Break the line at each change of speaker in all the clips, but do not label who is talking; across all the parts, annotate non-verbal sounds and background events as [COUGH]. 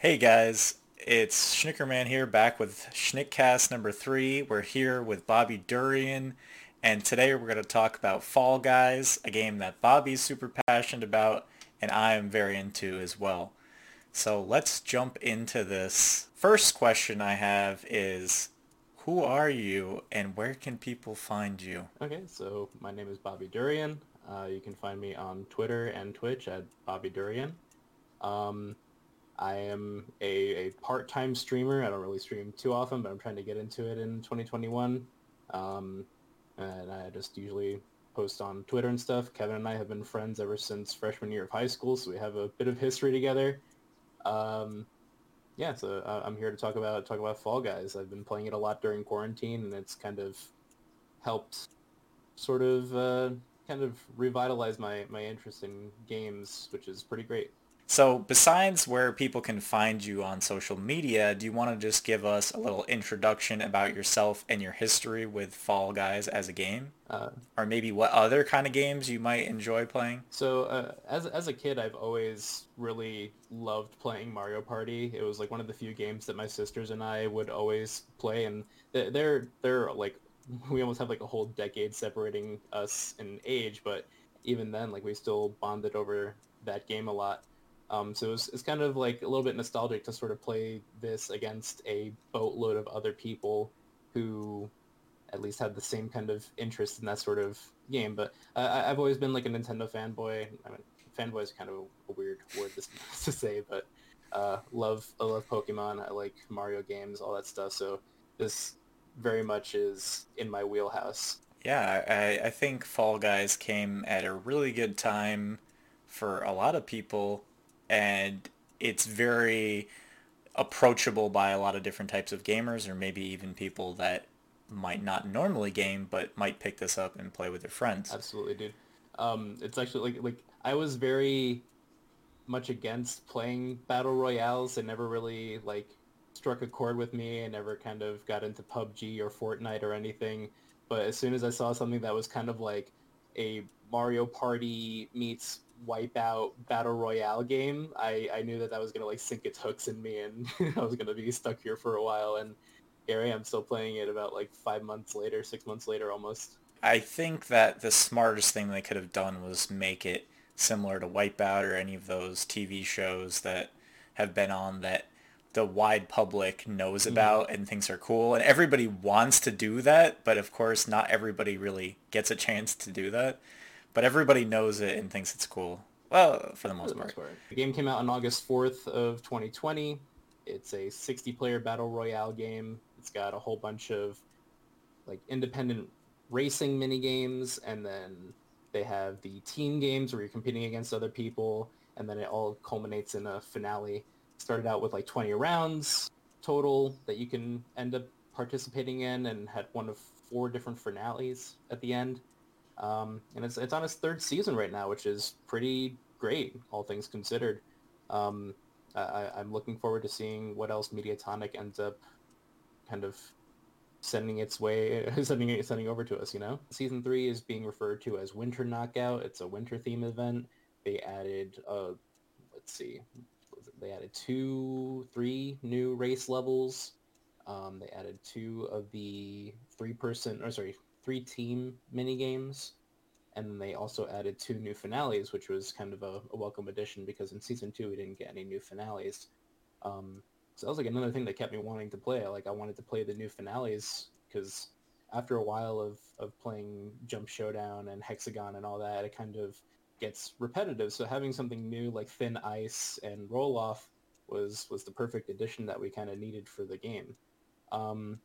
Hey guys, it's Shnickerman here back with Schnickcast number three. We're here with Bobby Durian, and today we're going to talk about Fall Guys, a game that Bobby's super passionate about, and I am very into as well. So let's jump into this. First question I have is, who are you and where can people find you?
Okay, so my name is Bobby Durian. Uh, you can find me on Twitter and Twitch at Bobby Durian. Um, I am a, a part-time streamer. I don't really stream too often, but I'm trying to get into it in 2021. Um, and I just usually post on Twitter and stuff. Kevin and I have been friends ever since freshman year of high school, so we have a bit of history together. Um, yeah, so uh, I'm here to talk about talk about Fall Guys. I've been playing it a lot during quarantine, and it's kind of helped sort of uh, kind of revitalize my, my interest in games, which is pretty great.
So besides where people can find you on social media, do you want to just give us a little introduction about yourself and your history with Fall Guys as a game? Uh, or maybe what other kind of games you might enjoy playing?
So uh, as, as a kid, I've always really loved playing Mario Party. It was like one of the few games that my sisters and I would always play. And they're, they're like, [LAUGHS] we almost have like a whole decade separating us in age, but even then, like we still bonded over that game a lot. Um, so it's, it's kind of like a little bit nostalgic to sort of play this against a boatload of other people who at least had the same kind of interest in that sort of game. But uh, I've always been like a Nintendo fanboy. I mean, fanboy is kind of a weird word [LAUGHS] to say, but uh, love I love Pokemon. I like Mario games, all that stuff. So this very much is in my wheelhouse.
Yeah, I, I think Fall Guys came at a really good time for a lot of people and it's very approachable by a lot of different types of gamers or maybe even people that might not normally game but might pick this up and play with their friends.
Absolutely, dude. Um, it's actually like like I was very much against playing battle royales. It never really like struck a chord with me. I never kind of got into PUBG or Fortnite or anything. But as soon as I saw something that was kind of like a Mario Party meets Wipeout battle royale game, I, I knew that that was gonna like sink its hooks in me, and [LAUGHS] I was gonna be stuck here for a while. And here I am, still playing it about like five months later, six months later, almost.
I think that the smartest thing they could have done was make it similar to Wipeout or any of those TV shows that have been on that the wide public knows mm-hmm. about mm. and thinks are cool and everybody wants to do that but of course not everybody really gets a chance to do that but everybody knows it and thinks it's cool. Well, for the most, part.
The game came out on August 4th of 2020. It's a 60-player battle royale game. It's got a whole bunch of like independent racing mini games, and then they have the team games where you're competing against other people, and then it all culminates in a finale. Started out with like 20 rounds total that you can end up participating in, and had one of four different finales at the end. Um, and it's it's on its third season right now, which is pretty great, all things considered. Um, I, I'm looking forward to seeing what else Mediatonic ends up kind of sending its way, [LAUGHS] sending sending over to us. You know, season three is being referred to as Winter Knockout. It's a winter theme event. They added, uh, let's see, they added two, three new race levels. Um, they added two of the three-person, or sorry, three team mini games, and they also added two new finales, which was kind of a, a welcome addition because in season two we didn't get any new finales. Um, so that was like another thing that kept me wanting to play. Like I wanted to play the new finales because after a while of, of playing Jump Showdown and Hexagon and all that, it kind of gets repetitive. So having something new like Thin Ice and Roll Off was was the perfect addition that we kind of needed for the game. Um,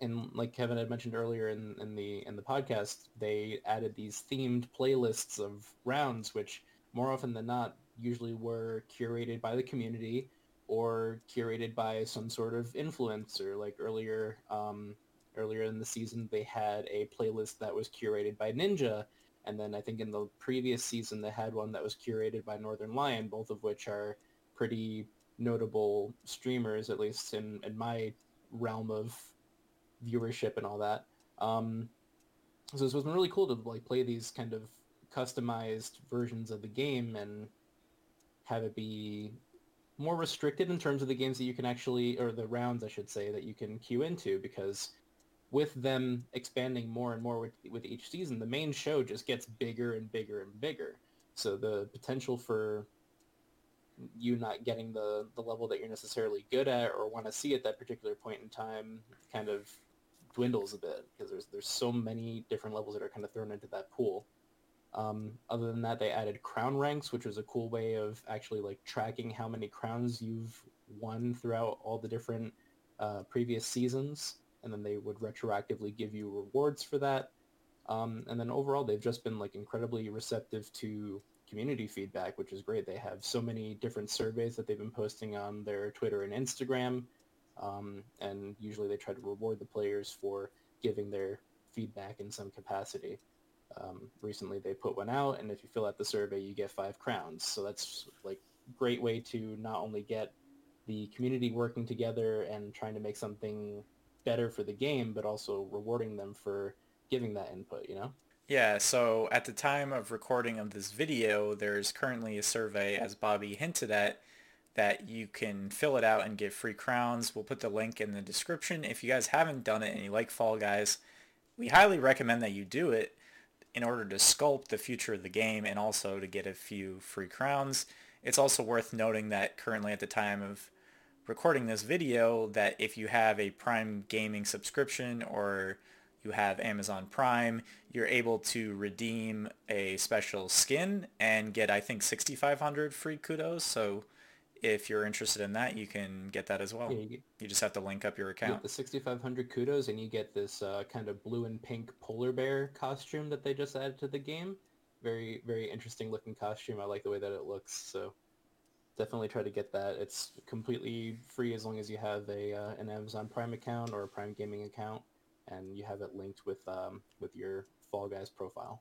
and like Kevin had mentioned earlier in, in the in the podcast, they added these themed playlists of rounds, which more often than not usually were curated by the community or curated by some sort of influencer. Like earlier, um, earlier in the season, they had a playlist that was curated by Ninja, and then I think in the previous season they had one that was curated by Northernlion, both of which are pretty notable streamers, at least in, in my realm of viewership and all that. Um, so it's been really cool to like play these kind of customized versions of the game and have it be more restricted in terms of the games that you can actually, or the rounds, I should say, that you can queue into because with them expanding more and more with, with each season, the main show just gets bigger and bigger and bigger. So the potential for you not getting the, the level that you're necessarily good at or want to see at that particular point in time kind of dwindles a bit because there's there's so many different levels that are kind of thrown into that pool. Um, other than that, they added crown ranks, which was a cool way of actually like tracking how many crowns you've won throughout all the different uh, previous seasons, and then they would retroactively give you rewards for that. Um, and then overall, they've just been like incredibly receptive to community feedback, which is great. They have so many different surveys that they've been posting on their Twitter and Instagram, um, and usually they try to reward the players for giving their feedback in some capacity. Um, recently they put one out, and if you fill out the survey, you get five crowns. So that's like great way to not only get the community working together and trying to make something better for the game, but also rewarding them for giving that input, you know?
Yeah, so at the time of recording of this video, there's currently a survey, as Bobby hinted at, that you can fill it out and get free crowns. We'll put the link in the description. If you guys haven't done it and you like Fall Guys, we highly recommend that you do it in order to sculpt the future of the game and also to get a few free crowns. It's also worth noting that currently at the time of recording this video that if you have a Prime Gaming subscription or you have Amazon Prime, you're able to redeem a special skin and get I think 6500 free kudos. So if you're interested in that, you can get that as well. Yeah, you, get, you, just have to link up your account.
the 6,500 kudos, and you get this uh, kind of blue and pink polar bear costume that they just added to the game. Very, very interesting looking costume. I like the way that it looks. So definitely try to get that. It's completely free as long as you have a uh, an Amazon Prime account or a Prime Gaming account, and you have it linked with um, with your Fall Guys profile.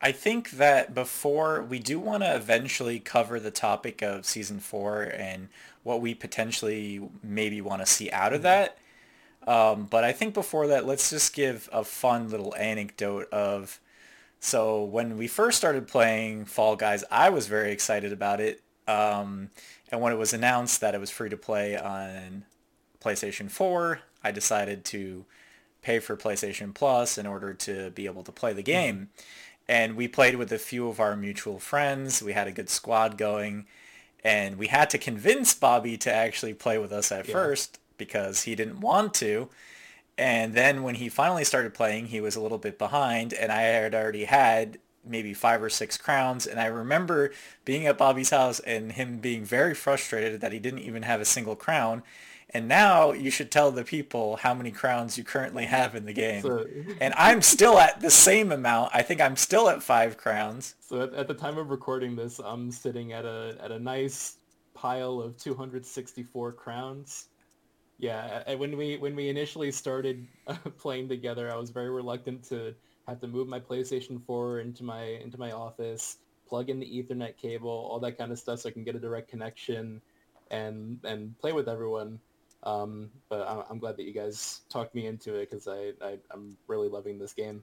I think that before we do want to eventually cover the topic of season four and what we potentially maybe want to see out of that. Um, but I think before that, let's just give a fun little anecdote of. So when we first started playing Fall Guys, I was very excited about it. Um, and when it was announced that it was free to play on PlayStation 4, I decided to pay for PlayStation Plus in order to be able to play the game. Mm-hmm and we played with a few of our mutual friends. We had a good squad going, and we had to convince Bobby to actually play with us at yeah. first because he didn't want to. And then when he finally started playing, he was a little bit behind, and I had already had maybe five or six crowns. And I remember being at Bobby's house and him being very frustrated that he didn't even have a single crown. And now you should tell the people how many crowns you currently have in the game. So, and I'm still at the same amount. I think I'm still at five crowns.
So at, at the time of recording this, I'm sitting at a at a nice pile of 264 crowns. Yeah, when we when we initially started [LAUGHS] uh, playing together, I was very reluctant to have to move my PlayStation 4 into my into my office, plug in the Ethernet cable, all that kind of stuff, so I can get a direct connection and and play with everyone. Um, but I'm, glad that you guys talked me into it because I, I am really loving this game.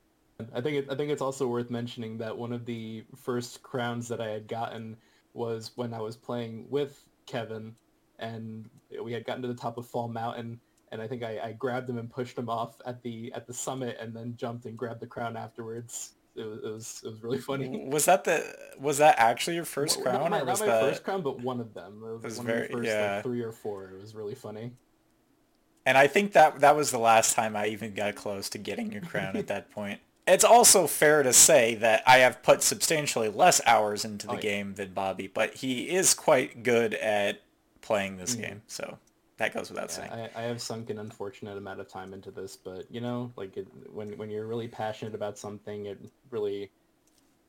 I think it, I think it's also worth mentioning that one of the first crowns that I had gotten was when I was playing with Kevin, and we had gotten to the top of Fall Mountain, and I think I, I grabbed him and pushed him off at the at the summit, and then jumped and grabbed the crown afterwards. It was, it was, it was really funny.
Was that the was that actually your first well, crown?
Not,
my, not
my
that...
first crown, but one of them. It was, it was one very, of the first yeah. like, three or four. It was really funny.
And I think that that was the last time I even got close to getting your crown at that point. [LAUGHS] It's also fair to say that I have put substantially less hours into the oh, game yeah. than Bobby, but he is quite good at playing this mm-hmm. game. So that goes without yeah, saying.
I, I, have sunk an unfortunate amount of time into this, but you know, like it, when when you're really passionate about something, it really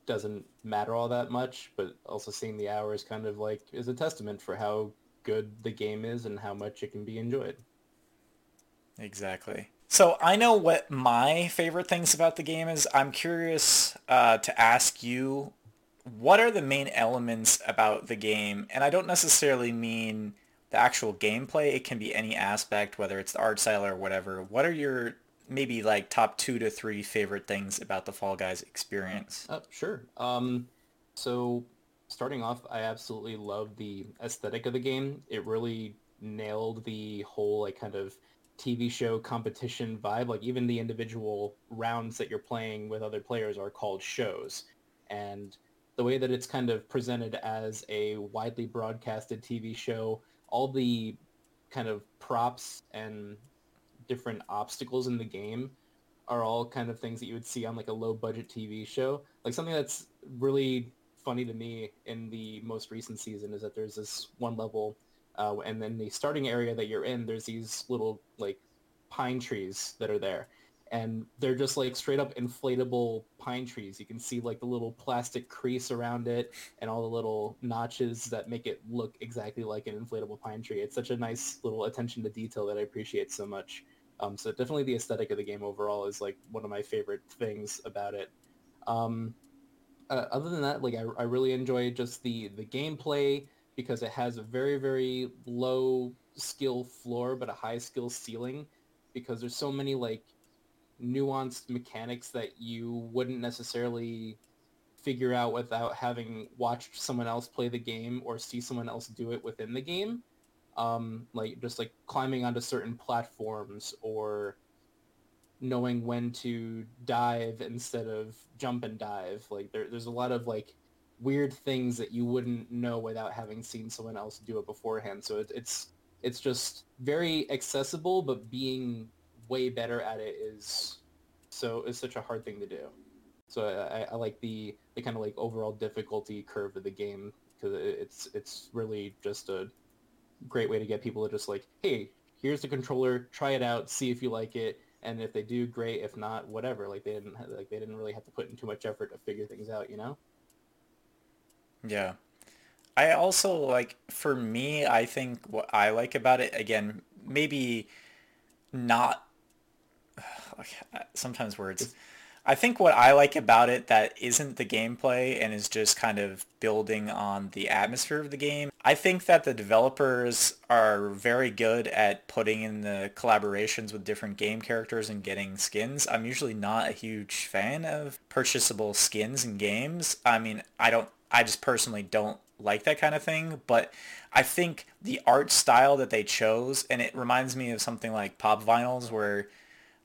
doesn't matter all that much. But also seeing the hours kind of like is a testament for how good the game is and how much it can be enjoyed.
Exactly. So I know what my favorite things about the game is. I'm curious uh, to ask you, what are the main elements about the game? And I don't necessarily mean the actual gameplay. It can be any aspect, whether it's the art style or whatever. What are your maybe like top two to three favorite things about the Fall Guys experience?
Uh, sure. Um, so starting off, I absolutely love the aesthetic of the game. It really nailed the whole like kind of TV show competition vibe. Like even the individual rounds that you're playing with other players are called shows. And the way that it's kind of presented as a widely broadcasted TV show, all the kind of props and different obstacles in the game are all kind of things that you would see on like a low budget TV show. Like something that's really funny to me in the most recent season is that there's this one level uh, and then the starting area that you're in, there's these little like pine trees that are there and they're just like straight up inflatable pine trees. You can see like the little plastic crease around it and all the little notches that make it look exactly like an inflatable pine tree. It's such a nice little attention to detail that I appreciate so much. Um, so definitely the aesthetic of the game overall is like one of my favorite things about it. Um, uh, other than that, like I, I really enjoy just the the gameplay because it has a very very low skill floor but a high skill ceiling because there's so many like nuanced mechanics that you wouldn't necessarily figure out without having watched someone else play the game or see someone else do it within the game. Um, like just like climbing onto certain platforms or knowing when to dive instead of jump and dive. Like there, there's a lot of like weird things that you wouldn't know without having seen someone else do it beforehand. So it, it's it's just very accessible, but being way better at it is so is such a hard thing to do. So I, I like the the kind of like overall difficulty curve of the game because it's it's really just a great way to get people to just like, hey, here's the controller, try it out, see if you like it, and if they do, great. If not, whatever. Like they didn't like they didn't really have to put in too much effort to figure things out, you know?
Yeah. I also like for me, I think what I like about it again, maybe not sometimes words. I think what I like about it that isn't the gameplay and is just kind of building on the atmosphere of the game. I think that the developers are very good at putting in the collaborations with different game characters and getting skins. I'm usually not a huge fan of purchasable skins in games. I mean, I don't I just personally don't like that kind of thing, but I think the art style that they chose and it reminds me of something like Pop Vinyls where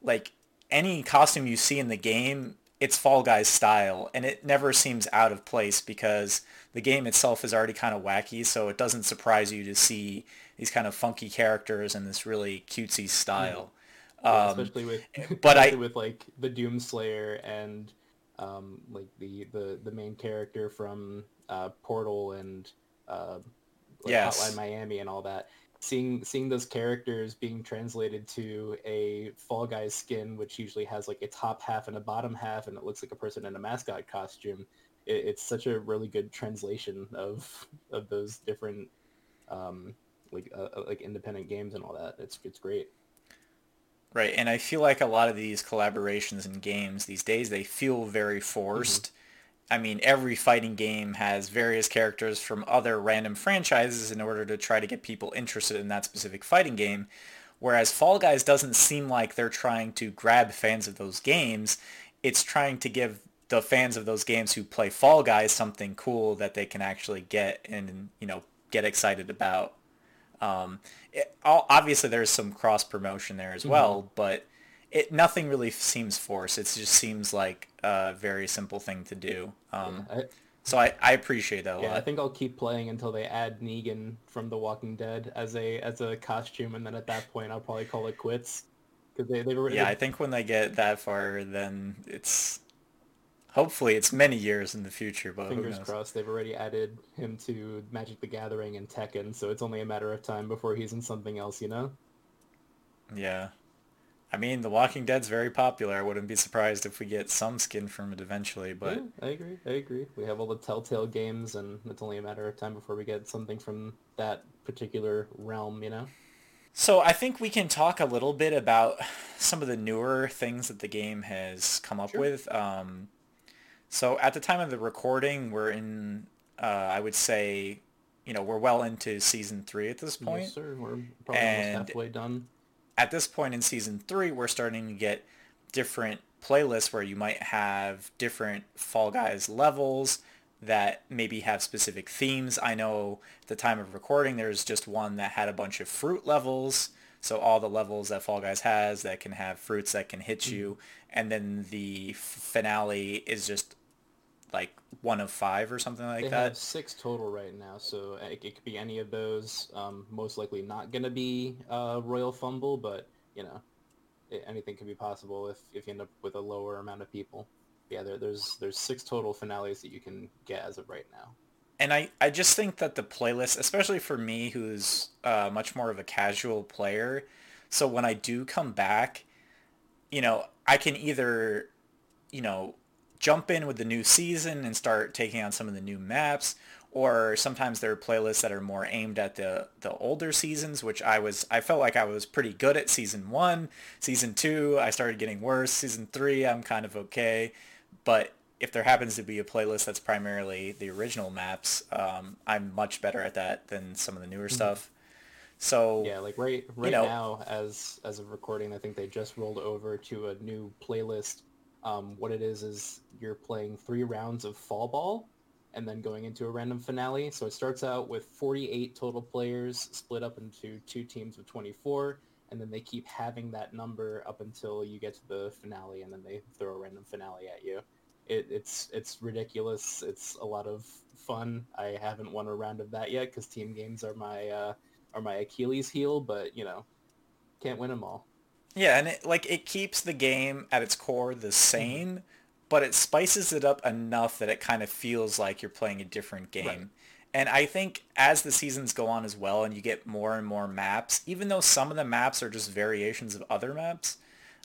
like any costume you see in the game, it's Fall Guys style, and it never seems out of place because the game itself is already kind of wacky, so it doesn't surprise you to see these kind of funky characters in this really cutesy style.
Yeah, um, especially with, [LAUGHS] but especially I with like the Doomslayer and um, like the, the the main character from uh, Portal and uh, like yes. Hotline Miami and all that seeing seeing those characters being translated to a Fall Guys skin, which usually has like a top half and a bottom half, and it looks like a person in a mascot costume. It, it's such a really good translation of of those different um, like uh, uh, like independent games and all that. It's it's great.
Right, and I feel like a lot of these collaborations and games these days they feel very forced. Mm-hmm I mean, every fighting game has various characters from other random franchises in order to try to get people interested in that specific fighting game. Whereas Fall Guys doesn't seem like they're trying to grab fans of those games. It's trying to give the fans of those games who play Fall Guys something cool that they can actually get and, you know, get excited about. Um, it, obviously, there's some cross promotion there as mm-hmm. well, but it nothing really seems forced. It just seems like a very simple thing to do. Um, yeah, I, so I, I appreciate that a
yeah,
lot.
I think I'll keep playing until they add Negan from The Walking Dead as a as a costume, and then at that point I'll probably call it quits.
Because they they've already, yeah, I think when they get that far, then it's hopefully it's many years in the future. But
fingers crossed, they've already added him to Magic the Gathering and Tekken, so it's only a matter of time before he's in something else, you know?
Yeah. I mean, The Walking Dead's very popular. I wouldn't be surprised if we get some skin from it eventually, but... Yeah,
I agree. I agree. We have all the Telltale games, and it's only a matter of time before we get something from that particular realm, you know?
So I think we can talk a little bit about some of the newer things that the game has come up sure. with. Um, so at the time of the recording, we're in, uh, I would say, you know, we're well into season three at this point.
Yes, sir. We're probably and almost halfway done
at this point in season three, we're starting to get different playlists where you might have different Fall Guys levels, that maybe have specific themes. I know at the time of recording, there's just one that had a bunch of fruit levels. So all the levels that Fall Guys has that can have fruits that can hit mm. you, and then the finale is just like one of five or something like
they
that.
have six total right now, so it, it could be any of those. Um, most likely not going to be uh, Royal Fumble, but you know, it, anything could be possible if, if you end up with a lower amount of people. Yeah, there, there's there's six total finales that you can get as of right now.
And I, I just think that the playlist, especially for me, who's uh, much more of a casual player, so when I do come back, you know, I can either, you know, jump in with the new season and start taking on some of the new maps, or sometimes there are playlists that are more aimed at the the older seasons, which I was I felt like I was pretty good at season one. Season two, I started getting worse. Season three, I'm kind of okay, but if there happens to be a playlist that's primarily the original maps, um, I'm much better at that than some of the newer mm-hmm. stuff. So
yeah, like right right you know, now, as as of recording, I think they just rolled over to a new playlist. Um, what it is is you're playing three rounds of fall ball, and then going into a random finale. So it starts out with 48 total players split up into two teams of 24, and then they keep having that number up until you get to the finale, and then they throw a random finale at you. It, it's it's ridiculous. It's a lot of fun. I haven't won a round of that yet because team games are my uh, are my Achilles heel, but you know, can't win them all.
Yeah, and it like it keeps the game at its core the same, mm-hmm. but it spices it up enough that it kind of feels like you're playing a different game. Right. And I think as the seasons go on as well and you get more and more maps, even though some of the maps are just variations of other maps,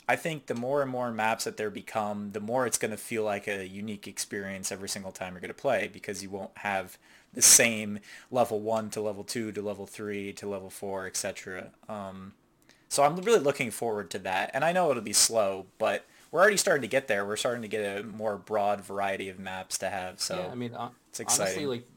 I think the more and more maps that there become, the more it's going to feel like a unique experience every single time you're going to play because you won't have the same level 1 to level 2 to level 3 to level 4, etc. Um, so I'm really looking forward to that. And I know it'll be slow, but we're already starting to get there. We're starting to get a more broad variety of maps to have. So
yeah, I mean, uh, it's exciting. Honestly, like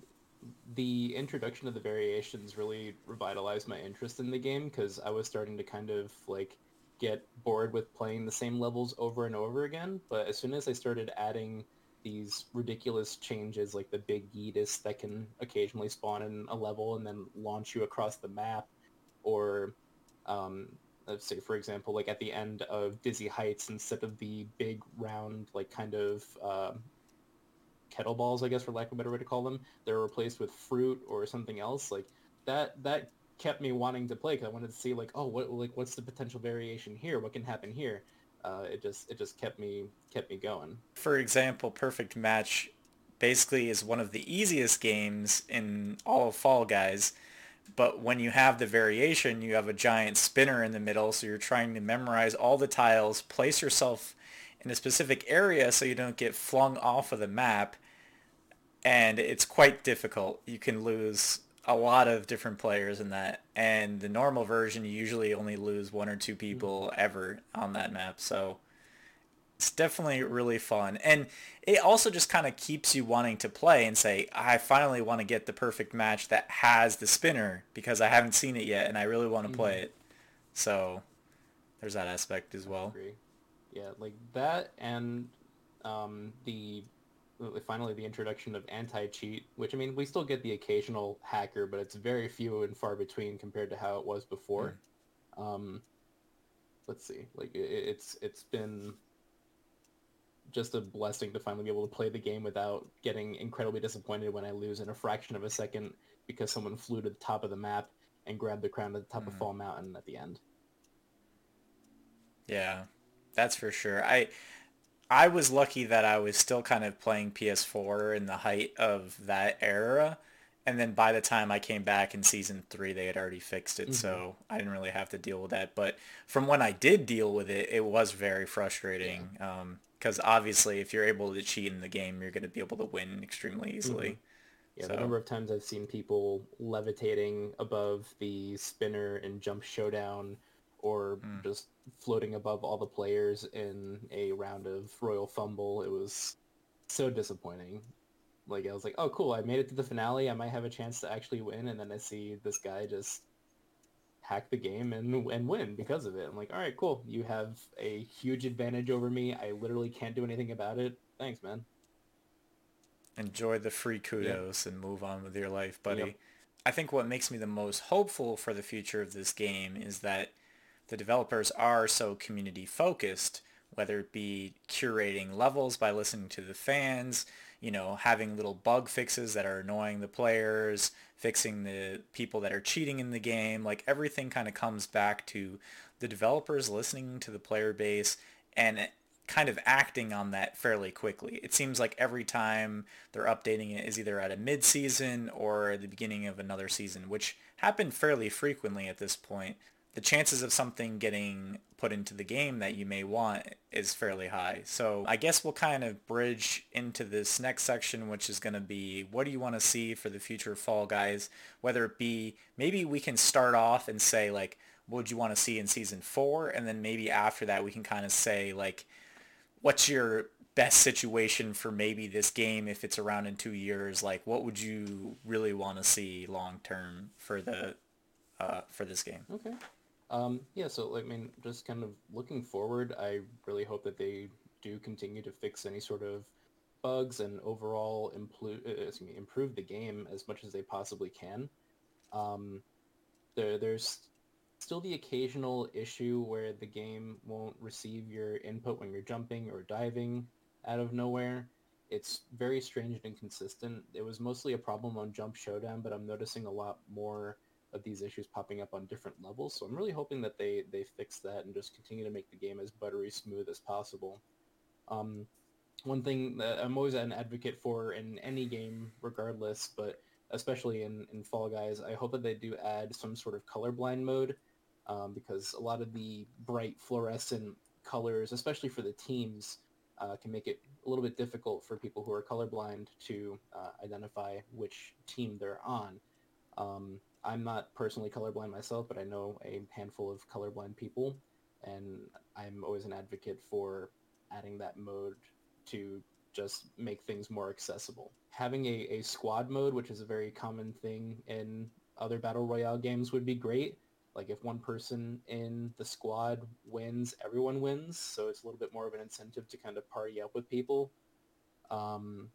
the introduction of the variations really revitalized my interest in the game because I was starting to kind of like get bored with playing the same levels over and over again. But as soon as I started adding these ridiculous changes like the big Yeetus that can occasionally spawn in a level and then launch you across the map, or um, let's say for example like at the end of Dizzy Heights instead of the big round like kind of uh, kettle balls I guess for lack of a better way to call them, they're replaced with fruit or something else like that that kept me wanting to play because I wanted to see like, oh, what like what's the potential variation here? What can happen here? Uh, it just it just kept me kept me going.
For example, Perfect Match basically is one of the easiest games in all of Fall Guys. But when you have the variation, you have a giant spinner in the middle, so you're trying to memorize all the tiles, place yourself in a specific area so you don't get flung off of the map, and it's quite difficult. You can lose a lot of different players in that. And the normal version, you usually only lose one or two hmm. people ever on that map. So it's definitely really fun. And it also just kind of keeps you wanting to play and say, I finally want to get the perfect match that has the spinner because I haven't seen it yet and I really want to play mm-hmm. it. So there's that aspect as well.
Yeah, like that and um, the finally the introduction of anti-cheat, which I mean, we still get the occasional hacker, but it's very few and far between compared to how it was before. Mm. Um, let's see, like it, it's it's been just a blessing to finally be able to play the game without getting incredibly disappointed when I lose in a fraction of a second because someone flew to the top of the map and grabbed the crown at the top mm. of Fall Mountain at the end.
Yeah, that's for sure. I I was lucky that I was still kind of playing PS4 in the height of that era. And then by the time I came back in season three, they had already fixed it. Mm-hmm. So I didn't really have to deal with that. But from when I did deal with it, it was very frustrating. Yeah. um, obviously, if you're able to cheat in the game, you're going to be able to win extremely easily. Mm-hmm.
Yeah, so. the number of times I've seen people levitating above the spinner and jump showdown or mm. just floating above all the players in a round of Royal Fumble. It was so disappointing. Like I was like, oh cool, I made it to the finale. I might have a chance to actually win, and then I see this guy just hack the game and and win because of it. I'm like, all right, cool. You have a huge advantage over me. I literally can't do anything about it. Thanks, man.
enjoy the free kudos yeah. and move on with your life, buddy. Yep. I think what makes me the most hopeful for the future of this game is that the developers are so community focused, whether it be curating levels by listening to the fans, you know, having little bug fixes that are annoying the players, fixing the people that are cheating in the game, like everything kind of comes back to the developers listening to the player base and kind of acting on that fairly quickly. It seems like every time they're updating it is either at a mid-season or the beginning of another season, which happened fairly frequently at this point. The chances of something getting put into the game that you may want is fairly high. So I guess we'll kind of bridge into this next section, which is going to be what do you want to see for the future of Fall Guys? Whether it be maybe we can start off and say like, what would you want to see in season four? And then maybe after that we can kind of say like, what's your best situation for maybe this game if it's around in two years? Like, what would you really want to see long term for the uh, for this game?
Okay. Um, yeah, so I mean, just kind of looking forward, I really hope that they do continue to fix any sort of bugs and overall improve, uh, me, improve the game as much as they possibly can. Um, there, there's still the occasional issue where the game won't receive your input when you're jumping or diving out of nowhere. It's very strange and inconsistent. It was mostly a problem on Jump Showdown, but I'm noticing a lot more of these issues popping up on different levels. So I'm really hoping that they, they fix that and just continue to make the game as buttery smooth as possible. Um, one thing that I'm always an advocate for in any game, regardless, but especially in, in Fall Guys, I hope that they do add some sort of colorblind mode um, because a lot of the bright fluorescent colors, especially for the teams, uh, can make it a little bit difficult for people who are colorblind to uh, identify which team they're on. Um, I'm not personally colorblind myself, but I know a handful of colorblind people, and I'm always an advocate for adding that mode to just make things more accessible. Having a, a squad mode, which is a very common thing in other battle royale games, would be great. Like if one person in the squad wins, everyone wins. So it's a little bit more of an incentive to kind of party up with people. Um,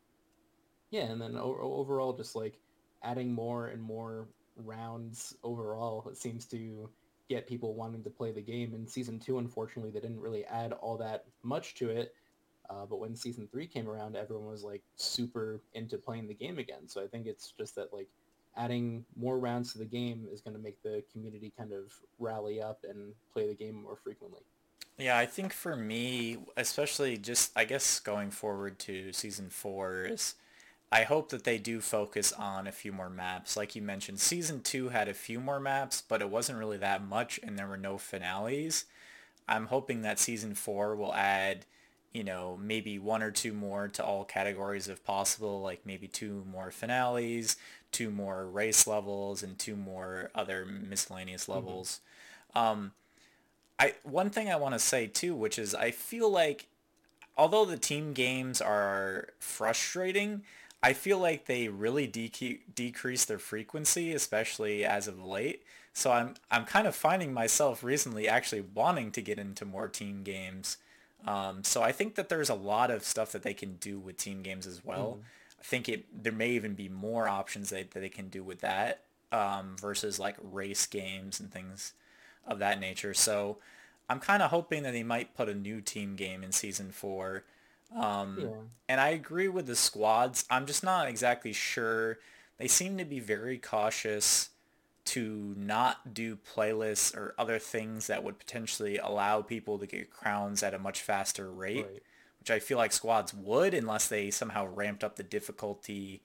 yeah, and then o- overall, just like adding more and more rounds overall, it seems to get people wanting to play the game. In season two, unfortunately, they didn't really add all that much to it. Uh, but when season three came around, everyone was like super into playing the game again. So I think it's just that like adding more rounds to the game is going to make the community kind of rally up and play the game more frequently.
Yeah, I think for me, especially just, I guess, going forward to season four is I hope that they do focus on a few more maps. Like you mentioned, season two had a few more maps, but it wasn't really that much and there were no finales. I'm hoping that season four will add you know, maybe one or two more to all categories if possible, like maybe two more finales, two more race levels, and two more other miscellaneous mm-hmm. levels. Mm-hmm. Um, I one thing I want to say too, which is I feel like although the team games are frustrating, I feel like they really de- decrease their frequency, especially as of late. So I'm I'm kind of finding myself recently actually wanting to get into more team games um, so I think that there's a lot of stuff that they can do with team games as well. Mm. I think it there may even be more options that, that they can do with that um, versus like race games and things of that nature. So I'm kind of hoping that they might put a new team game in season four. Um, yeah. And I agree with the squads. I'm just not exactly sure. They seem to be very cautious to not do playlists or other things that would potentially allow people to get crowns at a much faster rate, right. which I feel like squads would unless they somehow ramped up the difficulty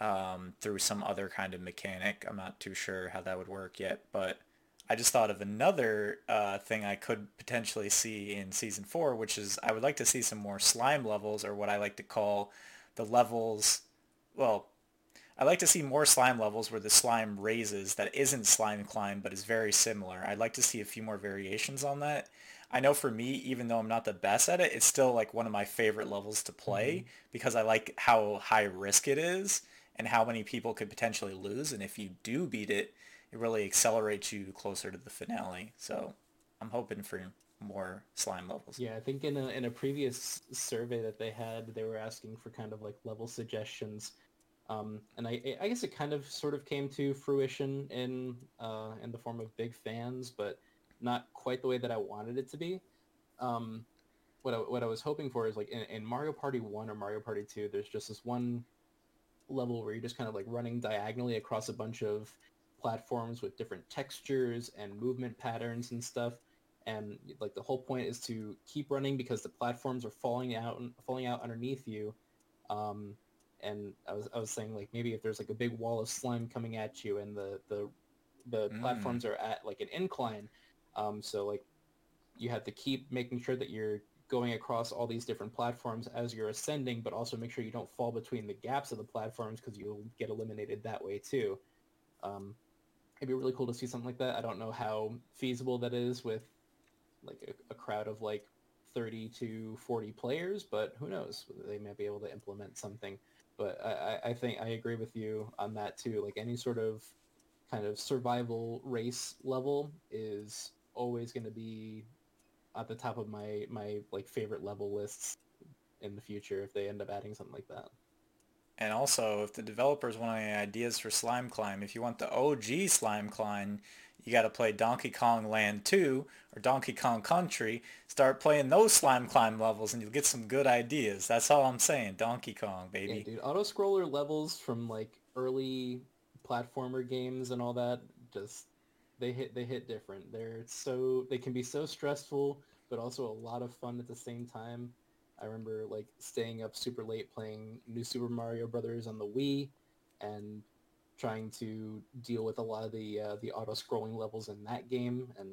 um, through some other kind of mechanic. I'm not too sure how that would work yet, but I just thought of another uh, thing I could potentially see in season four, which is I would like to see some more slime levels or what I like to call the levels, well, I like to see more slime levels where the slime raises that isn't slime climb but is very similar. I'd like to see a few more variations on that. I know for me, even though I'm not the best at it, it's still like one of my favorite levels to play mm-hmm. because I like how high risk it is and how many people could potentially lose. And if you do beat it, it really accelerates you closer to the finale. So I'm hoping for more slime levels.
Yeah, I think in a in a previous survey that they had, they were asking for kind of like level suggestions, um, and I I guess it kind of sort of came to fruition in uh, in the form of big fans, but not quite the way that I wanted it to be. Um, what I, what I was hoping for is like in, in Mario Party One or Mario Party Two, there's just this one level where you're just kind of like running diagonally across a bunch of platforms with different textures and movement patterns and stuff. And like the whole point is to keep running because the platforms are falling out and falling out underneath you. Um, and I was, I was saying like maybe if there's like a big wall of slime coming at you and the the the mm. platforms are at like an incline um, so like you have to keep making sure that you're going across all these different platforms as you're ascending but also make sure you don't fall between the gaps of the platforms because you'll get eliminated that way too. Um, it'd be really cool to see something like that i don't know how feasible that is with like a, a crowd of like 30 to 40 players, but who knows? They may be able to implement something. But I, I think I agree with you on that too. Like any sort of kind of survival race level is always going to be at the top of my my like favorite level lists in the future if they end up adding something like that.
And also, if the developers want any ideas for Slime Climb, if you want the OG Slime Climb, you got to play Donkey Kong Land 2 or Donkey Kong Country. Start playing those Slime Climb levels and you'll get some good ideas. That's all I'm saying. Donkey Kong, baby.
Yeah, dude. Auto-scroller levels from like early platformer games and all that, just they hit they hit different. They're so they can be so stressful, but also a lot of fun at the same time. I remember like staying up super late playing New Super Mario Brothers on the Wii, and trying to deal with a lot of the uh, the auto scrolling levels in that game, and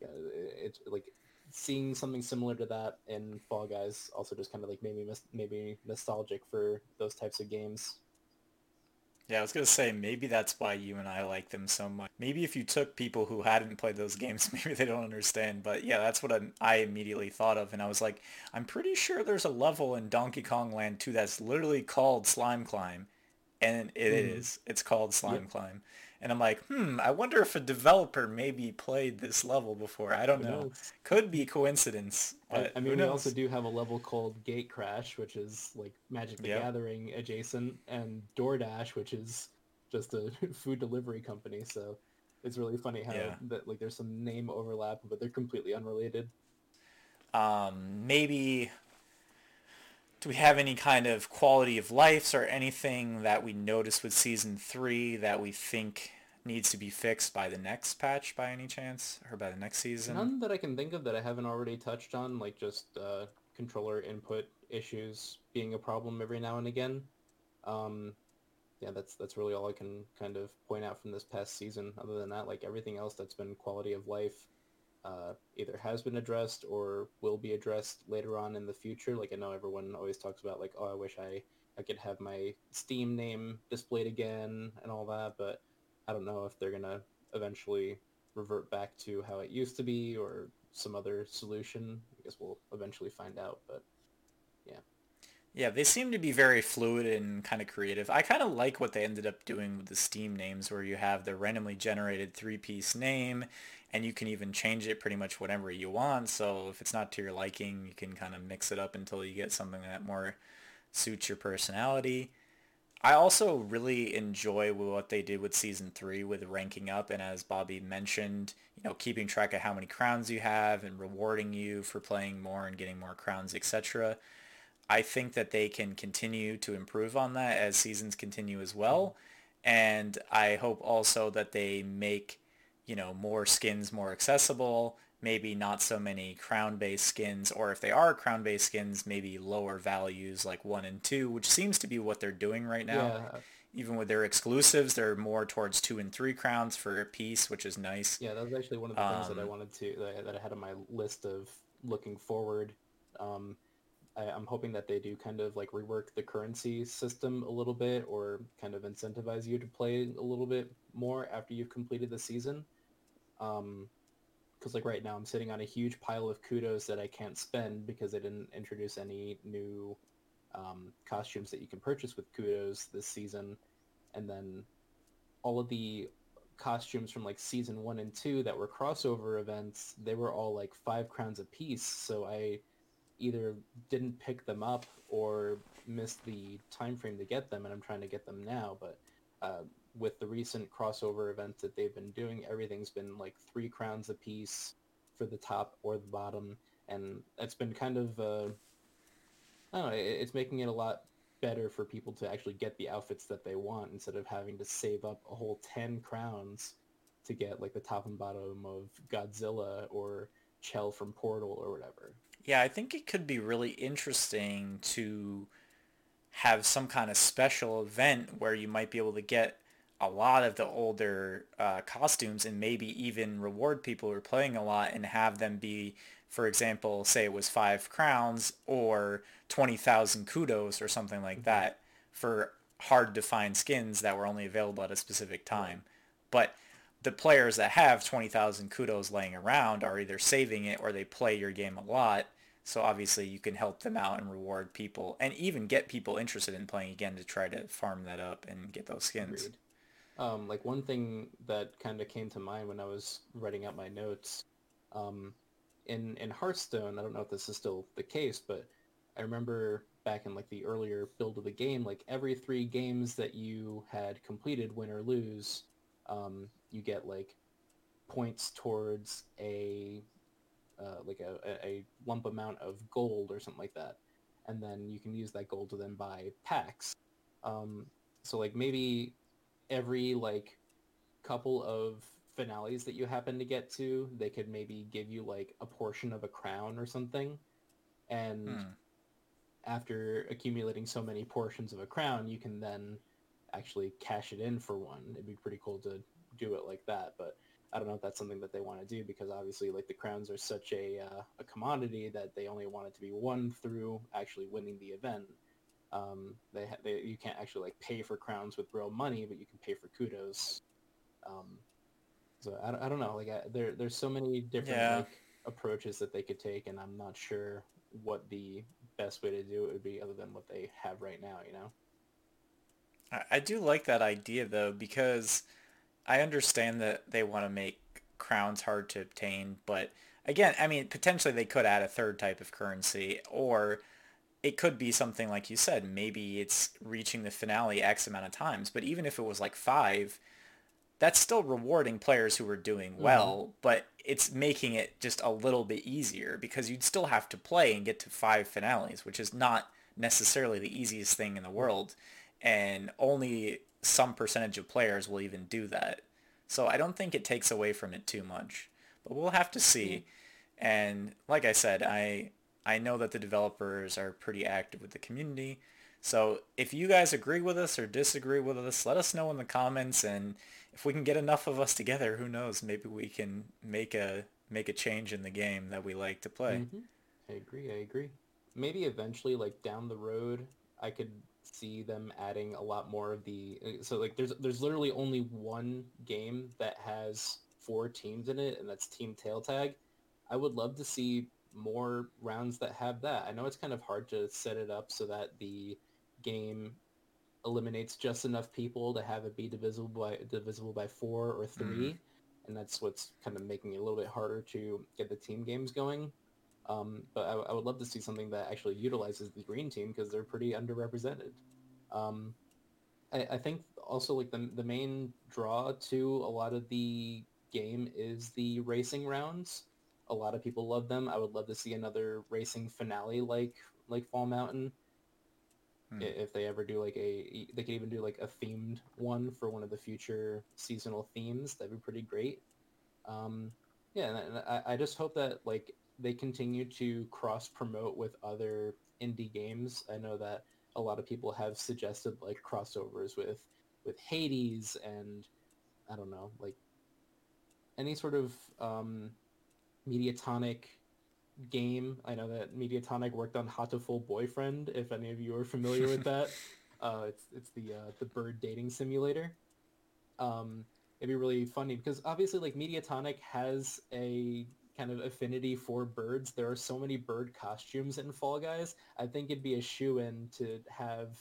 yeah, it's like seeing something similar to that in Fall Guys also just kind of like made me mis- maybe nostalgic for those types of games.
Yeah, I was gonna say maybe that's why you and I like them so much. Maybe if you took people who hadn't played those games, [LAUGHS] maybe they don't understand. But yeah, that's what I immediately thought of, and I was like, I'm pretty sure there's a level in Donkey Kong Land 2 that's literally called Slime Climb, and it mm. is. It's called Slime yep. Climb. And I'm like, hmm, I wonder if a developer maybe played this level before. I don't who know. Knows? Could be coincidence. I, I, mean, we
also do have a level called Gate Crash, which is like Magic the yep. Gathering adjacent, and DoorDash, which is just a [LAUGHS] food delivery company. So it's really funny how yeah. that like there's some name overlap, but they're completely unrelated.
Um, maybe do we have any kind of quality of life or anything that we noticed with season three that we think needs to be fixed by the next patch by any chance or by the next season?
None that I can think of that I haven't already touched on, like just uh, controller input issues being a problem every now and again. Um, yeah, that's that's really all I can kind of point out from this past season. Other than that, like everything else that's been quality of life uh, either has been addressed or will be addressed later on in the future. Like I know everyone always talks about like, oh, I wish I, I could have my Steam name displayed again and all that, but I don't know if they're going to eventually revert back to how it used to be or some other solution. I guess we'll eventually find out, but yeah.
Yeah, they seem to be very fluid and kind of creative. I kind of like what they ended up doing with the Steam names where you have the randomly generated three-piece name and you can even change it pretty much whatever you want. So if it's not to your liking, you can kind of mix it up until you get something that more suits your personality. I also really enjoy what they did with season three with ranking up and as Bobby mentioned, you know, keeping track of how many crowns you have and rewarding you for playing more and getting more crowns, etc. I think that they can continue to improve on that as seasons continue as well. And I hope also that they make, you know, more skins more accessible, maybe not so many crown-based skins, or if they are crown-based skins, maybe lower values like 1 and 2, which seems to be what they're doing right now. Yeah. Even with their exclusives, they're more towards 2 and 3 crowns for a piece, which is nice.
Yeah, that was actually one of the um, things that I um, wanted to, that I, that I had on my list of looking forward. Um, I, am hoping that they do kind of like rework the currency system a little bit or kind of incentivize you to play a little bit more after you've completed the season. Um, because like right now I'm sitting on a huge pile of kudos that I can't spend because they didn't introduce any new um, costumes that you can purchase with kudos this season, and then all of the costumes from like season one and two that were crossover events, they were all like five crowns a piece. So I either didn't pick them up or missed the time frame to get them, and I'm trying to get them now. But uh, with the recent crossover events that they've been doing, everything's been like three crowns a piece for the top or the bottom, and it's been kind of uh, I don't know. It's making it a lot better for people to actually get the outfits that they want instead of having to save up a whole 10 crowns to get like the top and bottom of Godzilla or Chell from Portal or whatever.
Yeah, I think it could be really interesting to have some kind of special event where you might be able to get a lot of the older uh, costumes and maybe even reward people who are playing a lot and have them be for example, say it was five crowns or 20,000 kudos or something like mm-hmm. that for hard to find skins that were only available at a specific time. But the players that have 20,000 kudos laying around are either saving it or they play your game a lot. So obviously you can help them out and reward people and even get people interested in playing again to try to farm that up and get those skins.
Um, like one thing that kind of came to mind when I was writing out my notes, um, in in Hearthstone, I don't know if this is still the case, but I remember back in like the earlier build of the game, like every three games that you had completed, win or lose, um, you get like points towards a uh, like a, a lump amount of gold or something like that, and then you can use that gold to then buy packs. Um, so like maybe every like couple of finales that you happen to get to, they could maybe give you like a portion of a crown or something. And hmm. after accumulating so many portions of a crown, you can then actually cash it in for one. It'd be pretty cool to do it like that, but I don't know if that's something that they want to do because obviously like the crowns are such a uh, a commodity that they only want it to be won through actually winning the event. Um, they, ha- they you can't actually like pay for crowns with real money, but you can pay for kudos. Um, so I, I don't know. Like I, there there's so many different yeah. like, approaches that they could take, and I'm not sure what the best way to do it would be other than what they have right now. You know.
I do like that idea though because I understand that they want to make crowns hard to obtain, but again, I mean, potentially they could add a third type of currency or it could be something like you said, maybe it's reaching the finale X amount of times, but even if it was like five, that's still rewarding players who are doing mm-hmm. well, mm-hmm. but it's making it just a little bit easier because you'd still have to play and get to five finales, which is not necessarily the easiest thing in the world. And only some percentage of players will even do that. So I don't think it takes away from it too much. But we'll have to see. Mm-hmm. And like I said, I I know that the developers are pretty active with the community. So if you guys agree with us or disagree with us, let us know in the comments. And if we can get enough of us together, who knows? Maybe we can make a make a change in the game that we like to play.
Mm-hmm. I agree. I agree. Maybe eventually, like down the road, I could see them adding a lot more of the. So like, there's there's literally only one game that has four teams in it, and that's Team Tail Tag. I would love to see more rounds that have that. I know it's kind of hard to set it up so that the game eliminates just enough people to have it be divisible by divisible by four or 3 mm-hmm. and that's what's kind of making it a little bit harder to get the team games going. Um, but I, I, would love to see something that actually utilizes the green team because they're pretty underrepresented. Um, I, I, think also like the the main draw to a lot of the game is the racing rounds. A lot of people love them. I would love to see another racing finale like like Fall Mountain. Hmm. If they ever do like a, they could even do like a themed one for one of the future seasonal themes. That'd be pretty great. Um, yeah, and I, I just hope that like they continue to cross promote with other indie games. I know that a lot of people have suggested like crossovers with with Hades and I don't know like any sort of um, Mediatonic game. I know that Mediatonic worked on Hatoful Boyfriend. If any of you are familiar with that, [LAUGHS] uh, it's it's the uh, the bird dating simulator. Um, it'd be really funny because obviously, like Mediatonic has a kind of affinity for birds. There are so many bird costumes in Fall Guys. I think it'd be a shoe in to have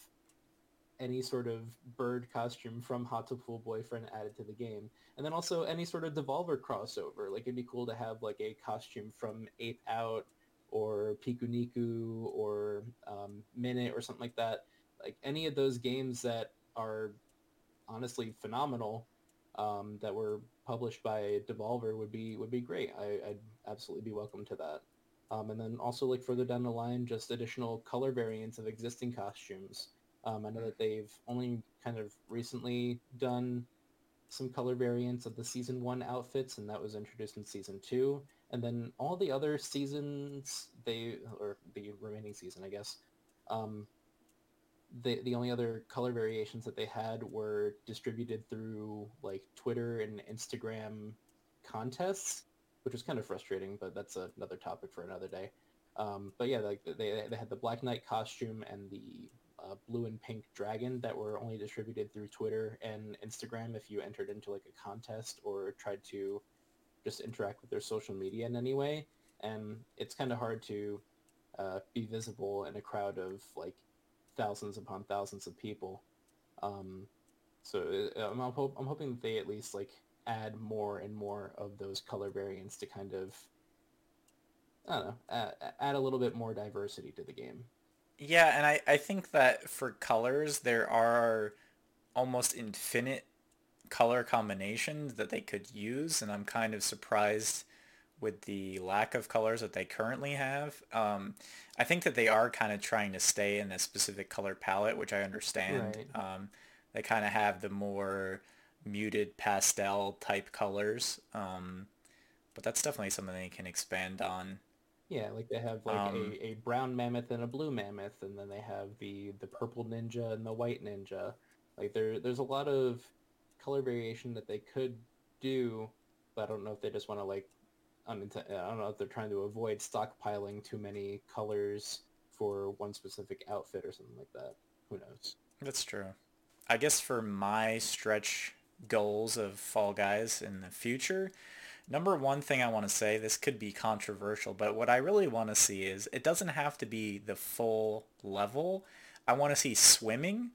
any sort of bird costume from Hatoful Boyfriend added to the game. And then also any sort of Devolver crossover. Like it'd be cool to have like a costume from Ape Out or Pikuniku or um, Minit or something like that. Like any of those games that are honestly phenomenal um, that were published by Devolver would be would be great. I, would absolutely be welcome to that. Um, and then also like further down the line, just additional color variants of existing costumes. Um, I know that they've only kind of recently done some color variants of the season one outfits, and that was introduced in season two. And then all the other seasons, they or the remaining season, I guess, um, the the only other color variations that they had were distributed through like Twitter and Instagram contests which was kind of frustrating, but that's another topic for another day. Um, but yeah, like they they had the Black Knight costume and the uh, blue and pink dragon that were only distributed through Twitter and Instagram if you entered into like a contest or tried to just interact with their social media in any way. And it's kind of hard to uh, be visible in a crowd of like thousands upon thousands of people. Um, so uh, I'm, I'm, hope, I'm hoping that they at least like add more and more of those color variants to kind of I don't know, add, add a little bit more diversity to the game.
Yeah, and I, I think that for colors, there are almost infinite color combinations that they could use, and I'm kind of surprised with the lack of colors that they currently have. Um, I think that they are kind of trying to stay in a specific color palette, which I understand. Right. Um, they kind of have the more muted pastel type colors. Um, but that's definitely something they can expand on.
Yeah, like they have like um, a, a brown mammoth and a blue mammoth, and then they have the the purple ninja and the white ninja. Like there there's a lot of color variation that they could do, but I don't know if they just want to like I don't know if they're trying to avoid stockpiling too many colors for one specific outfit or something like that. Who knows?
That's true. I guess for my stretch goals of Fall Guys in the future. Number one thing I want to say, this could be controversial, but what I really want to see is it doesn't have to be the full level. I want to see swimming.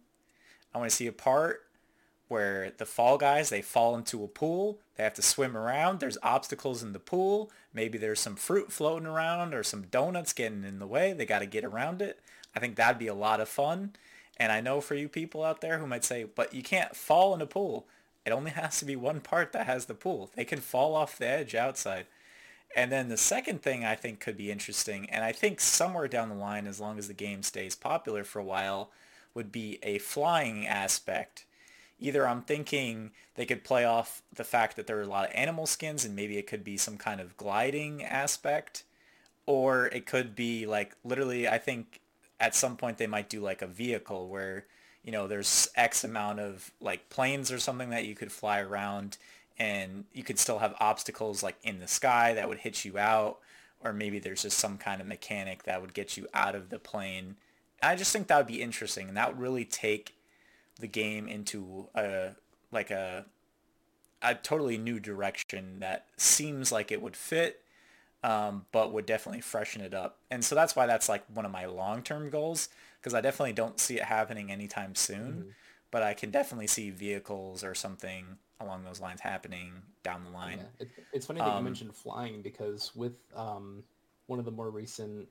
I want to see a part where the fall guys they fall into a pool they have to swim around there's obstacles in the pool maybe there's some fruit floating around or some donuts getting in the way they got to get around it i think that'd be a lot of fun and i know for you people out there who might say but you can't fall in a pool it only has to be one part that has the pool. They can fall off the edge outside. And then the second thing I think could be interesting, and I think somewhere down the line, as long as the game stays popular for a while, would be a flying aspect. Either I'm thinking they could play off the fact that there are a lot of animal skins and maybe it could be some kind of gliding aspect, or it could be like literally, I think at some point they might do like a vehicle where you know, there's X amount of like planes or something that you could fly around and you could still have obstacles like in the sky that would hit you out or maybe there's just some kind of mechanic that would get you out of the plane. I just think that would be interesting and that would really take the game into a like a a totally new direction that seems like it would fit um, but would definitely freshen it up. And so that's why that's like one of my long-term goals because I definitely don't see it happening anytime soon, mm-hmm. but I can definitely see vehicles or something along those lines happening down the line.
Yeah. It, it's funny that um, you mentioned flying because with um, one of the more recent,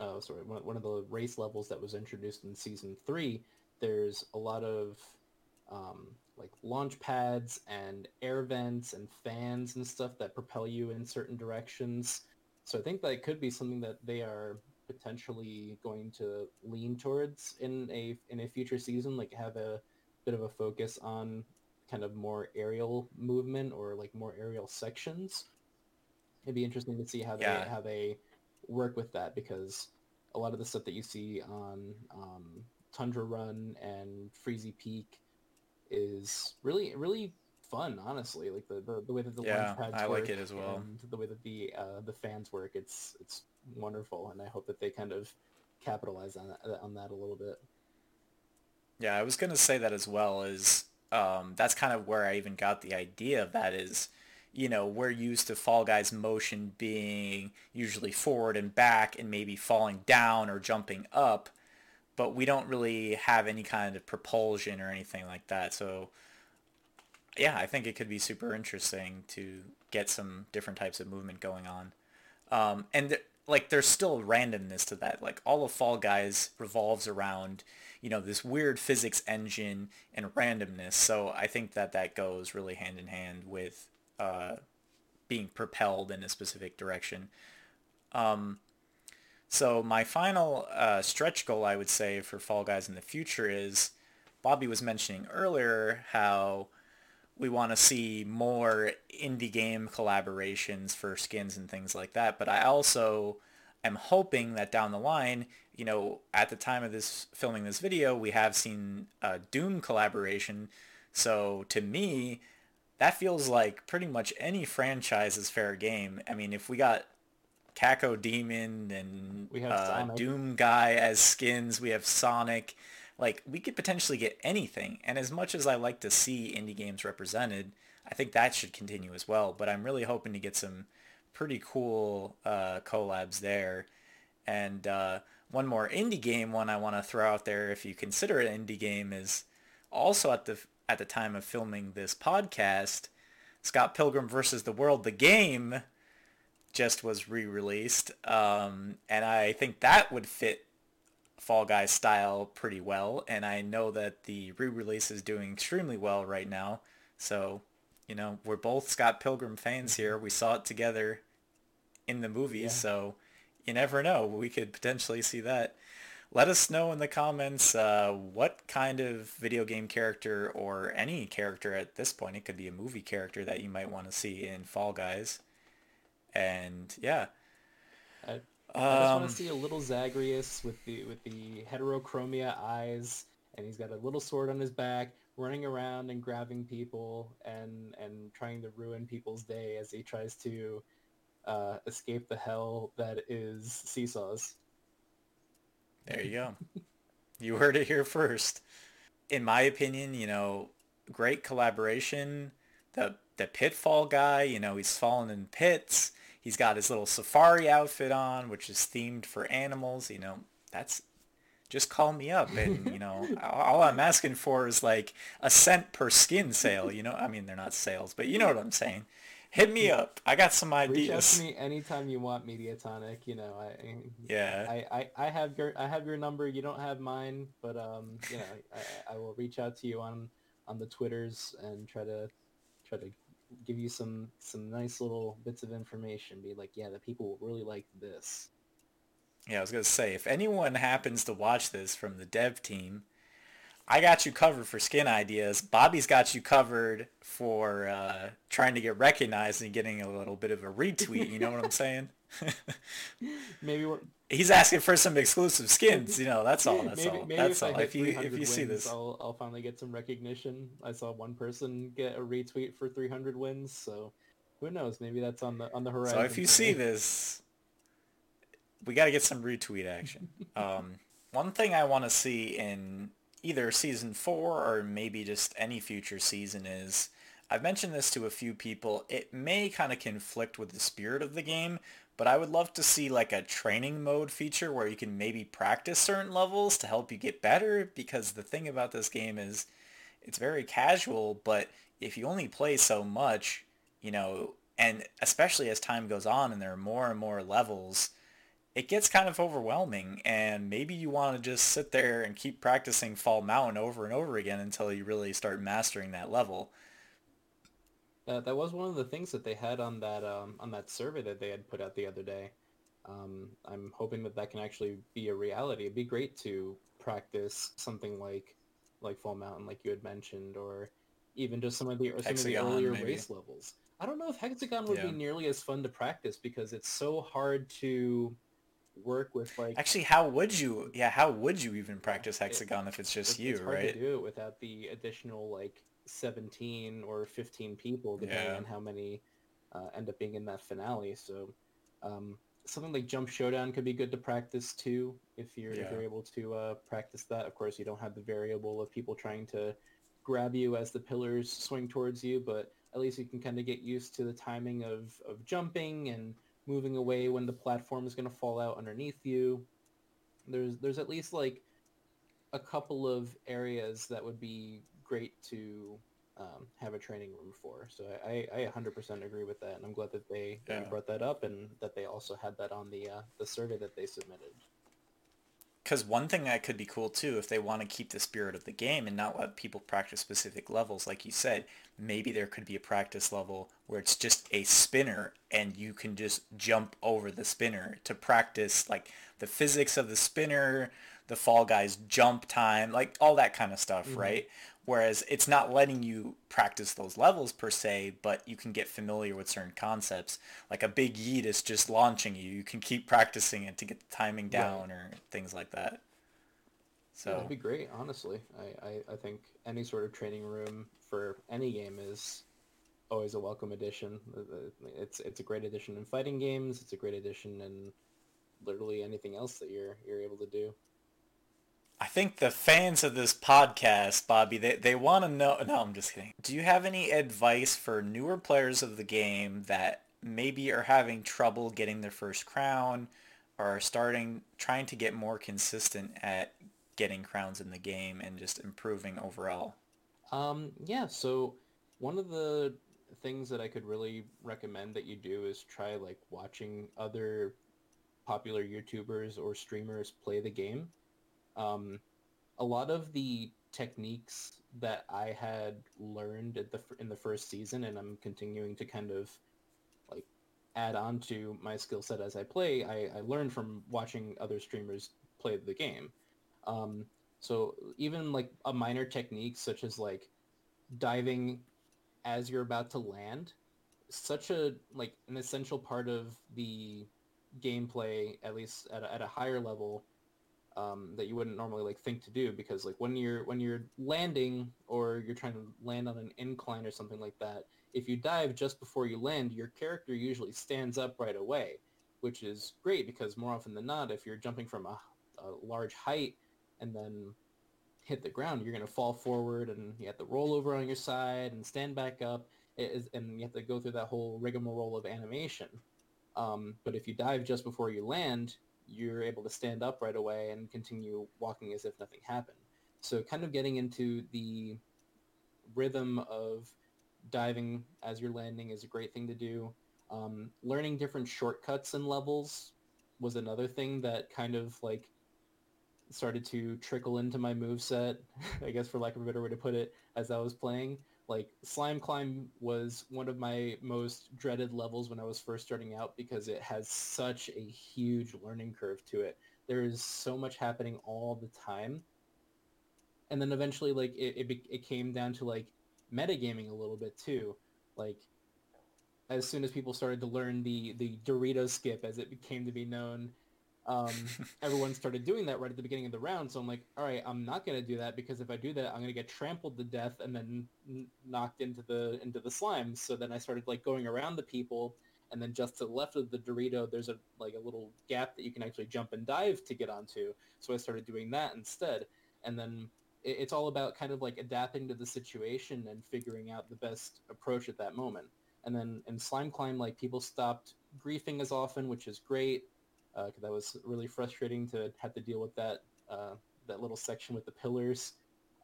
uh, sorry, one, one of the race levels that was introduced in season three, there's a lot of um, like launch pads and air vents and fans and stuff that propel you in certain directions. So I think that could be something that they are potentially going to lean towards in a in a future season, like have a bit of a focus on kind of more aerial movement or like more aerial sections. It'd be interesting to see how they yeah. how they work with that because a lot of the stuff that you see on um, Tundra Run and Freezy Peak is really really fun honestly like the the, the way that the
yeah, pads I work like it as well
and the way that the uh, the fans work it's it's wonderful and I hope that they kind of capitalize on that, on that a little bit
yeah I was gonna say that as well is um, that's kind of where I even got the idea of that is you know we're used to Fall Guys motion being usually forward and back and maybe falling down or jumping up but we don't really have any kind of propulsion or anything like that. So yeah, I think it could be super interesting to get some different types of movement going on. Um, and th- like there's still randomness to that. Like all of Fall Guys revolves around, you know, this weird physics engine and randomness. So I think that that goes really hand in hand with uh, being propelled in a specific direction. Um, so my final uh, stretch goal, I would say, for Fall Guys in the future is, Bobby was mentioning earlier how we want to see more indie game collaborations for skins and things like that. But I also am hoping that down the line, you know, at the time of this filming this video, we have seen a Doom collaboration. So to me, that feels like pretty much any franchise is fair game. I mean, if we got Cacodemon and
We have
uh, Doom guy as skins, we have Sonic. Like we could potentially get anything. And as much as I like to see indie games represented, I think that should continue as well. But I'm really hoping to get some pretty cool uh, collabs there. And uh, one more indie game one I want to throw out there, if you consider it an indie game, is also at the at the time of filming this podcast, Scott Pilgrim versus the World, the game, just was re-released, um, and I think that would fit Fall Guys style pretty well. And I know that the re-release is doing extremely well right now. So, you know, we're both Scott Pilgrim fans here. We saw it together in the movies,
Yeah.
so you never know. We could potentially see that. Let us know in the comments uh, what kind of video game character or any character at this point, it could be a movie character that you might want to see in Fall Guys. And yeah.
I, I just want
Um,
to see a little Zagreus with the with the heterochromia eyes, and he's got a little sword on his back, running around and grabbing people and and trying to ruin people's day as he tries to uh, escape the hell that is seesaws.
There you go. [LAUGHS] you heard it here first. In my opinion, you know, great collaboration. The the pitfall guy, you know, he's fallen in pits. He's got his little safari outfit on, which is themed for animals. You know, that's just call me up, and you know, [LAUGHS] all I'm asking for is like a cent per skin sale. You know, I mean, they're not sales, but you know what I'm saying. Hit me up. I got some ideas
Reach out to me anytime you want Mediatonic. You know, I
Yeah.
I, I, I have your I have your number. You don't have mine, but um, you know, I, I will reach out to you on on the twitters and try to try to give you some some nice little bits of information. Be like, yeah, the people really like this.
Yeah, I was gonna say if anyone happens to watch this from the dev team, I got you covered for skin ideas. Bobby's got you covered for uh, trying to get recognized and getting a little bit of a retweet. You know what I'm saying? [LAUGHS] [LAUGHS]
Maybe we're,
He's asking for some exclusive skins. You know, that's all. That's
maybe,
all.
maybe
That's
if
all. If you if you see
wins,
this,
I'll I'll finally get some recognition. I saw one person get a retweet for 300 wins, so who knows? Maybe that's on the on the horizon.
so if you see this, we got to get some retweet action. [LAUGHS] Um, one thing I want to see in either season four or maybe just any future season is I've mentioned this to a few people. It may kind of conflict with the spirit of the game, but I would love to see like a training mode feature where you can maybe practice certain levels to help you get better because the thing about this game is it's very casual, but if you only play so much, you know, and especially as time goes on and there are more and more levels, it gets kind of overwhelming and maybe you want to just sit there and keep practicing Fall Mountain over and over again until you really start mastering that level.
That that was one of the things that they had on that um, on that survey that they had put out the other day. Um, I'm hoping that that can actually be a reality. It'd be great to practice something like like Fall Mountain, like you had mentioned, or even just some of the or some of the earlier
maybe.
race levels. I don't know if Hex-A-Gone would
Yeah.
be nearly as fun to practice because it's so hard to work with like
Actually, how would you, yeah, how would you even practice Hex-A-Gone if it's just
it's,
you,
it's hard
right?
to do it without the additional like 17 or 15 people depending
Yeah.
on how many uh, end up being in that finale. So um, something like jump showdown could be good to practice too if you're if you're able to uh, practice that. Of course you don't have the variable of people trying to grab you as the pillars swing towards you but at least you can kind of get used to the timing of, of jumping and moving away when the platform is going to fall out underneath you. There's there's at least like a couple of areas that would be great to um, have a training room for. So I, I 100% agree with that, and I'm glad that they, yeah. brought that up and that they also had that on the uh, the survey that they submitted.
Because one thing that could be cool too, if they want to keep the spirit of the game and not let people practice specific levels, like you said, maybe there could be a practice level where it's just a spinner and you can just jump over the spinner to practice like the physics of the spinner, the Fall Guys jump time, like all that kind of stuff, mm-hmm. right? Whereas it's not letting you practice those levels per se, but you can get familiar with certain concepts. Like a big yeet is just launching you. You can keep practicing it to get the timing down right. or things like that.
So that'd be great, honestly. I, I, I think any sort of training room for any game is always a welcome addition. Uh, uh, it's it's a great addition in fighting games. It's a great addition in literally anything else that you're you're able to do.
I think the fans of this podcast, Bobby, they, they want to know. No, I'm just kidding. Do you have any advice for newer players of the game that maybe are having trouble getting their first crown or are starting, trying to get more consistent at getting crowns in the game and just improving overall?
Um, yeah, so one of the things that I could really recommend that you do is try like watching other popular YouTubers or streamers play the game um, a lot of the techniques that I had learned at the in the first season, and I'm continuing to kind of like add on to my skill set as I play. I, I learned from watching other streamers play the game. Um, so even like a minor technique such as like diving as you're about to land, such a like an essential part of the gameplay, at least at a, at a higher level, um, that you wouldn't normally like think to do because like when you're when you're landing or you're trying to land on an incline or something like that, if you dive just before you land, your character usually stands up right away, which is great because more often than not, if you're jumping from a, a large height and then hit the ground, you're going to fall forward and you have to roll over on your side and stand back up, and you have to go through that whole rigmarole of animation. Um, but if you dive just before you land, you're able to stand up right away and continue walking as if nothing happened. So kind of getting into the rhythm of diving as you're landing is a great thing to do. Um, learning different shortcuts and levels was another thing that kind of like started to trickle into my move set, [LAUGHS] I guess for lack of a better way to put it, as I was playing like slime climb was one of my most dreaded levels when i was first starting out because it has such a huge learning curve to it. There is so much happening all the time. And then eventually like it, it, it came down to like metagaming a little bit too. Like as soon as people started to learn the the dorito skip as it became to be known um, [LAUGHS] everyone started doing that right at the beginning of the round. So I'm like, all right, I'm not going to do that because if I do that, I'm going to get trampled to death and then n- knocked into the into the slime. So then I started like going around the people, and then just to the left of the Dorito, there's a like a little gap that you can actually jump and dive to get onto. So I started doing that instead, and then it, it's all about kind of like adapting to the situation and figuring out the best approach at that moment. And then in Slime Climb, like people stopped griefing as often, which is great because uh, that was really frustrating to have to deal with that uh, that little section with the pillars.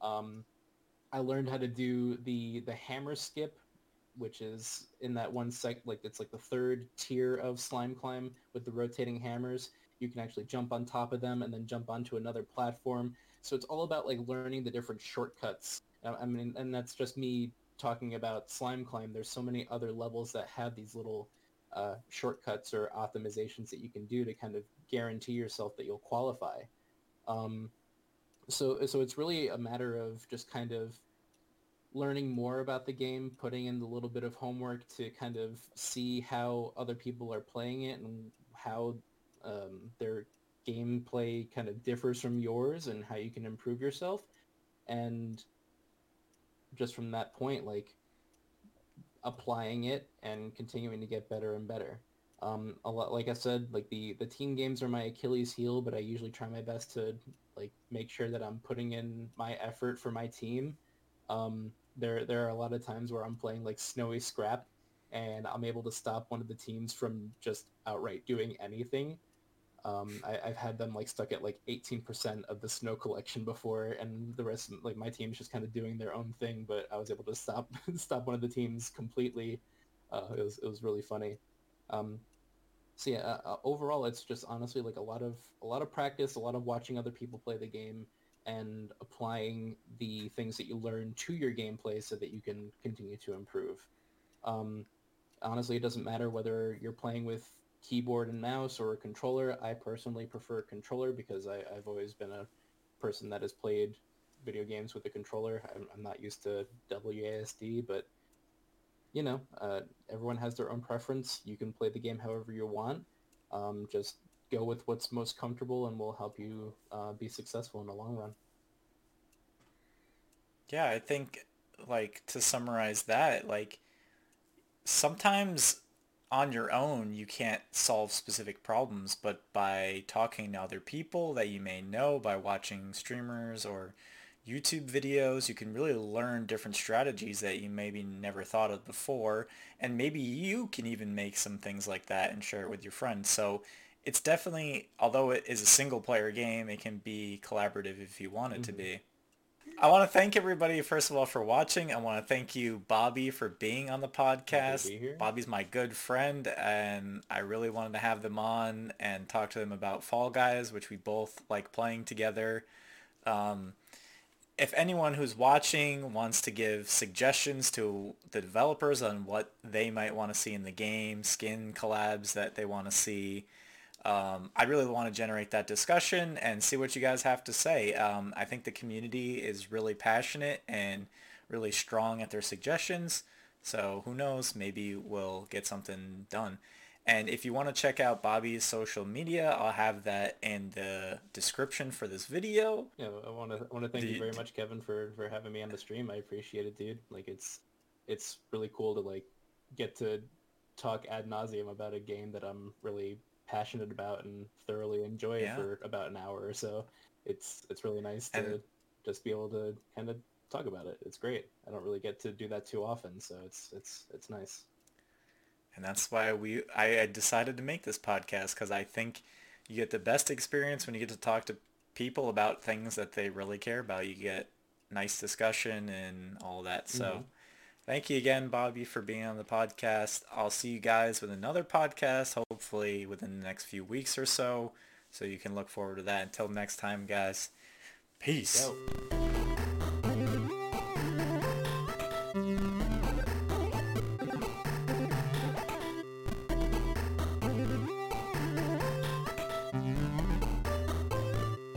Um, I learned how to do the the hammer skip, which is in that one sec like it's like the third tier of slime climb with the rotating hammers. You can actually jump on top of them and then jump onto another platform. So it's all about like learning the different shortcuts. I mean, and that's just me talking about slime climb. There's so many other levels that have these little uh, shortcuts or optimizations that you can do to kind of guarantee yourself that you'll qualify. Um, so, so it's really a matter of just kind of learning more about the game, putting in the little bit of homework to kind of see how other people are playing it and how um, their gameplay kind of differs from yours and how you can improve yourself. And just from that point, like applying it and continuing to get better and better. Um, a lot, like I said, like the the team games are my Achilles heel, but I usually try my best to like make sure that I'm putting in my effort for my team. Um, there there are a lot of times where I'm playing like snowy scrap, and I'm able to stop one of the teams from just outright doing anything. Um, I, have had them like stuck at like 18% of the snow collection before, and the rest, like my team's just kind of doing their own thing. But I was able to stop [LAUGHS] stop one of the teams completely. Uh, it was it was really funny. Um, so yeah, uh, uh, overall, it's just honestly like a lot of a lot of practice, a lot of watching other people play the game, and applying the things that you learn to your gameplay so that you can continue to improve. Um, honestly, it doesn't matter whether you're playing with keyboard and mouse or a controller. I personally prefer controller because I, have always been a person that has played video games with a controller. I'm, I'm not used to WASD, but you know, uh, everyone has their own preference. You can play the game however you want. Um, just go with what's most comfortable and will help you uh, be successful in the long run.
Yeah, I think like to summarize that, like sometimes on your own you can't solve specific problems, but by talking to other people that you may know, by watching streamers or YouTube videos, you can really learn different strategies that you maybe never thought of before, and maybe you can even make some things like that and share it with your friends. So it's definitely, although it is a single player game, it can be collaborative if you want it mm-hmm. to be. I want to thank everybody, first of all, for watching. I want to thank you, Bobby, for being on the podcast. Bobby's my good friend, and I really wanted to have them on and talk to them about Fall Guys, which we both like playing together. Um, if anyone who's watching wants to give suggestions to the developers on what they might want to see in the game, skin collabs that they want to see, um, I really want to generate that discussion and see what you guys have to say. Um, I think the community is really passionate and really strong at their suggestions. So who knows, maybe we'll get something done. And if you want to check out Bobby's social media, I'll have that in the description for this video.
Yeah, I want to I want to thank the, you very much, Kevin, for for having me on the stream. I appreciate it, dude. Like it's it's really cool to like get to talk ad nauseum about a game that I'm really passionate about and thoroughly enjoy yeah. for about an hour or so. It's it's really nice to and, just be able to kind of talk about it. It's great. I don't really get to do that too often, so it's it's it's nice
and that's why we I, I decided to make this podcast because I think you get the best experience when you get to talk to people about things that they really care about. You get nice discussion and all that. So mm-hmm. Thank you again, Bobby, for being on the podcast. I'll see you guys with another podcast, hopefully within the next few weeks or so. So you can look forward to that. Until next time, guys. Peace. Yo.